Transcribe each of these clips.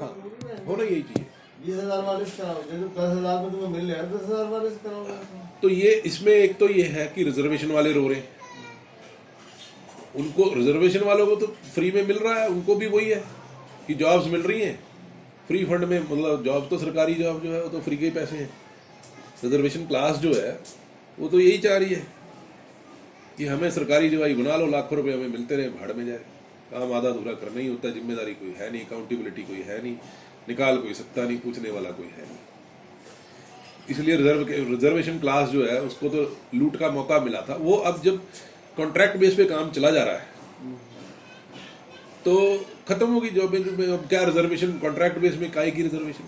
हाँ। है। होना यही चाहिए है तो ये, इसमें एक तो ये है कि रिजर्वेशन वाले रो रहे हैं। उनको रिजर्वेशन वालों को तो फ्री में मिल रहा है, उनको भी वही है कि जॉब्स मिल रही हैं। फ्री फंड में मतलब जॉब तो सरकारी जॉब जो है, वो तो फ्री के ही पैसे हैं। रिजर्वेशन क्लास जो है, वो तो यही चाह रही है कि हमें सरकारी जो जवाई बना लो, लाखों रुपए हमें मिलते रहे, भाड़ में जाए। काम आधा अधूरा करना ही होता है, ज़िम्मेदारी कोई है नहीं अकाउंटेबिलिटी कोई है नहीं, निकाल कोई सकता नहीं, पूछने वाला कोई है नहीं। इसलिए रिज़र्व रिजर्वेशन क्लास जो है, उसको तो लूट का मौका मिला था। वो अब जब कॉन्ट्रैक्ट बेस पे काम चला जा रहा है तो खत्म होगी जॉब में अब क्या रिजर्वेशन कॉन्ट्रैक्ट बेस में काय की रिजर्वेशन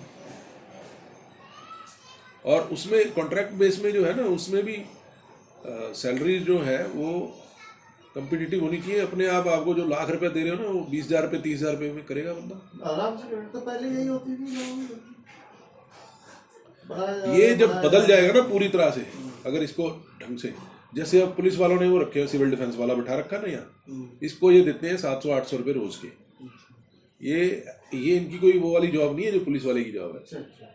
और उसमें कॉन्ट्रैक्ट बेस में जो है ना, उसमें भी सैलरी जो है, वो कंपिटिटिव होनी चाहिए। अपने आप आपको जो लाख रुपए दे रहे हो ना वो बीस हज़ार रुपये तीस हज़ार रुपये में करेगा बंदा। आराम से तो पहले यही होती थी ये जब बदल जाएगा ना पूरी तरह से अगर इसको ढंग से जैसे अब पुलिस वालों ने वो रखे सिविल डिफेंस वाला बैठा रखा ना यहाँ इसको ये देते हैं सात सौ आठ सौ रुपये रोज के। ये ये इनकी कोई वो वाली जॉब नहीं है जो पुलिस वाले की जॉब है। अच्छा अच्छा।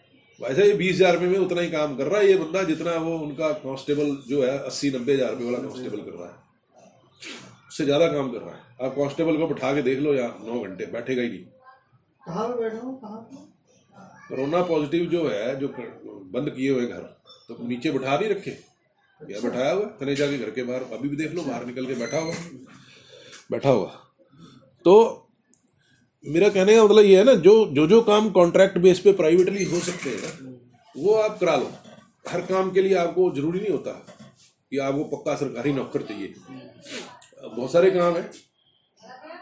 वैसे ये बीस हज़ार रुपये में उतना ही काम कर रहा है ये बंदा जितना वो उनका कांस्टेबल जो है अस्सी नब्बे हज़ार रुपये वाला कांस्टेबल कर रहा है उससे ज़्यादा काम कर रहा है। आप कांस्टेबल को बैठा के देख लो या नौ घंटे बैठेगा ही नहीं। बैठा कहाँ पे? कोरोना पॉजिटिव जो है जो बंद किए हुए घर तो नीचे बैठा नहीं रखे? या बैठाया हुआ? कनेजा के घर के बाहर अभी भी देख लो बाहर निकल के बैठा हुआ। बैठा हुआ। तो मेरा कहने का मतलब ये है ना जो जो जो काम कॉन्ट्रैक्ट बेस पे प्राइवेटली हो सकते हैं ना वो आप करा लो। हर काम के लिए आपको ज़रूरी नहीं होता कि आपको पक्का सरकारी नौकर चाहिए। बहुत सारे काम है।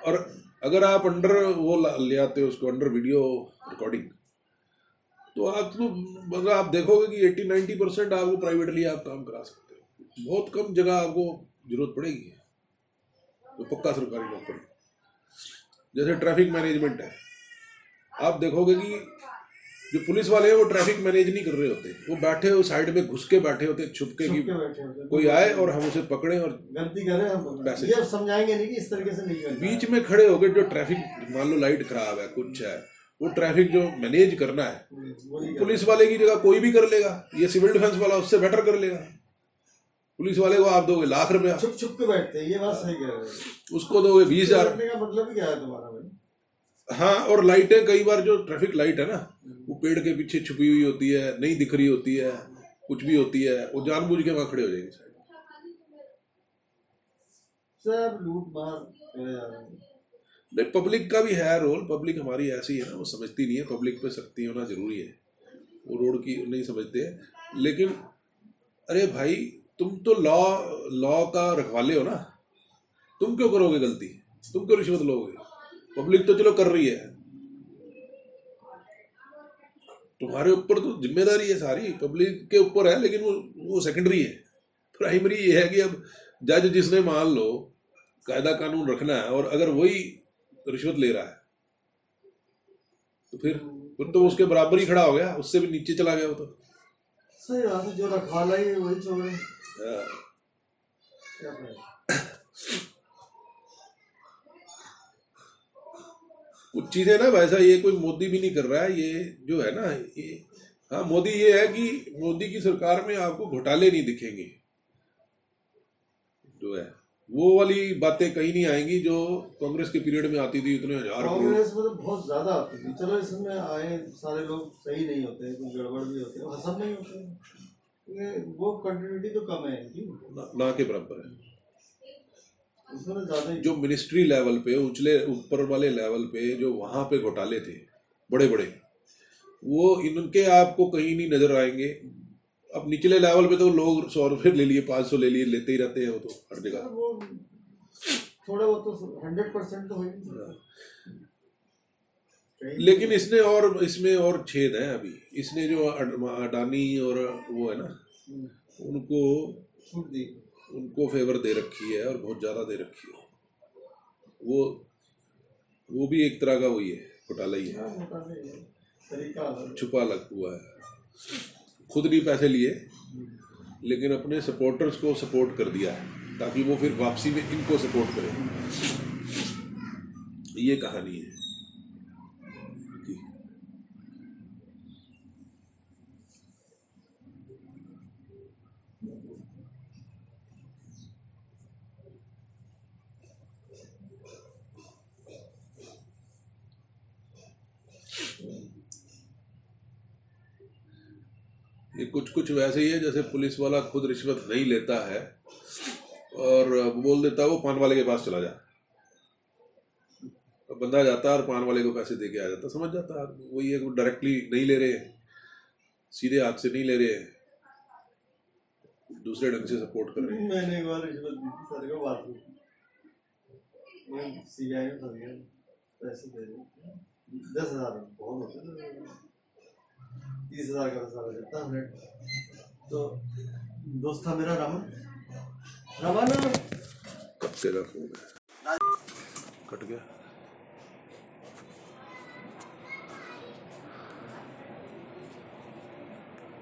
और अगर आप अंडर वो ले आते हो उसको अंडर वीडियो रिकॉर्डिंग तो आप तो अगर आप देखोगे कि 80 90 परसेंट आपको प्राइवेटली आप काम करा सकते हो। बहुत कम जगह आपको ज़रूरत पड़ेगी। तो पक्का सरकारी नौकरी। जैसे ट्रैफ़िक मैनेजमेंट है। आप देखोगे कि जो पुलिस वाले हैं वो ट्रैफ़िक मैनेज नहीं कर रहे होते। वो बैठे हो साइड में घुस के बैठे होते छुप के कि। कोई आए और हम उसे पकड़े और गलती करे हम। पैसे। ये समझाएँगे नहीं कि इस तरीके से नहीं बीच में खड़े हो गए जो ट्रैफ़िक मान लो लाइट खराब है कुछ है वो ट्रैफ़िक जो मैनेज करना है। पुलिस वाले की जगह कोई भी कर लेगा ये सिविल डिफेंस वाला उससे बेटर कर लेगा। पुलिस वाले को आप दोगे लाख रुपया। छुप छुप के बैठते हैं ये बात सही कह रहे हो। उसको दोगे बीस हज़ार। का मतलब क्या है तुम्हारा भाई? हाँ और लाइटें कई बार जो ट्रैफ़िक लाइट है ना वो पेड़ के पीछे छुपी हुई होती है नहीं दिख रही होती है कुछ भी होती है वो जानबूझ के वहाँ खड़े हो जाएँगे साइड सब लूट मार नहीं पब्लिक का भी है रोल पब्लिक हमारी ऐसी है ना वो समझती नहीं है पब्लिक पे सख्ती होना ज़रूरी है। वो रोड की नहीं समझते हैं। लेकिन अरे भाई तुम तो लॉ लॉ का रखवाले हो ना। तुम क्यों करोगे गलती? तुम क्यों रिश्वत लोगे? पब्लिक तो चलो कर रही है। तुम्हारे ऊपर तो ज़िम्मेदारी है सारी पब्लिक के ऊपर है लेकिन वो वो सेकेंडरी है। प्राइमरी ये है कि अब जज जिसने मान लो कायदा कानून रखना है और अगर वही रिश्वत ले रहा है तो फिर फिर तो उसके बराबर ही खड़ा हो गया उससे भी नीचे चला गया वो तो। सही बात है जो रखवाला ही वही छोड़े हाँ। क्या करें कुछ चीज़ें ना वैसा ये कोई मोदी भी नहीं कर रहा है ये जो है ना ये हाँ मोदी ये है कि मोदी की सरकार में आपको घोटाले नहीं दिखेंगे। जो है वो वाली बातें कहीं नहीं आएँगी जो कांग्रेस के पीरियड में आती थी इतने हज़ार कांग्रेस में तो बहुत ज़्यादा आती थी। चलो इसमें आए सारे लोग सही नहीं होते कुछ गड़बड़ भी होते हैं। सब नहीं होते। वो कंटिन्यूटी तो कम है ना, ना के बराबर ही। जो मिनिस्ट्री लेवल पे उछले ऊपर वाले लेवल पे जो वहाँ पे घोटाले थे बड़े बड़े वो इनके आपको कहीं नहीं नज़र आएँगे। अब निचले लेवल पे तो लोग सौ रुपये ले लिए पाँच सौ ले लिए लेते ही रहते हैं वो तो हर जगह। थोड़ा तो हंड्रेड परसेंट तो हो ही लेकिन इसने और इसमें और छेद है अभी। इसने जो अडानी और वो है ना हम्म, उनको छूट दी उनको फेवर दे रखी है और बहुत ज़्यादा दे रखी है। वो वो भी एक तरह का वही है घोटाला ही है। हाँ। छुपा लग हुआ है। खुद नहीं पैसे लिए लेकिन अपने सपोर्टर्स को सपोर्ट कर दिया है ताकि वो फिर वापसी में इनको सपोर्ट करें। ये कहानी है। ये कुछ कुछ वैसे ही है, जैसे पुलिस वाला खुद रिश्वत नहीं लेता है, और बोल देता है, वो पान वाले के पास चला जा। अब बंदा जाता है और पान वाले को पैसे दे के आ जाता समझ जाता है वही है डायरेक्टली नहीं ले रहे हैं, सीधे हाथ से नहीं ले रहे हैं, दूसरे ढंग से सपोर्ट कर रहे हैं। मैंने एक बार रिश्वत दी थी, सर को बात मैं सीआई में फंस पैसे दे दे दस हज़ार, बहुत होते तीस हज़ार का मसाला देता हंड्रेड तो दोस्त था मेरा रमन रमन कब से फ़ोन कट गया।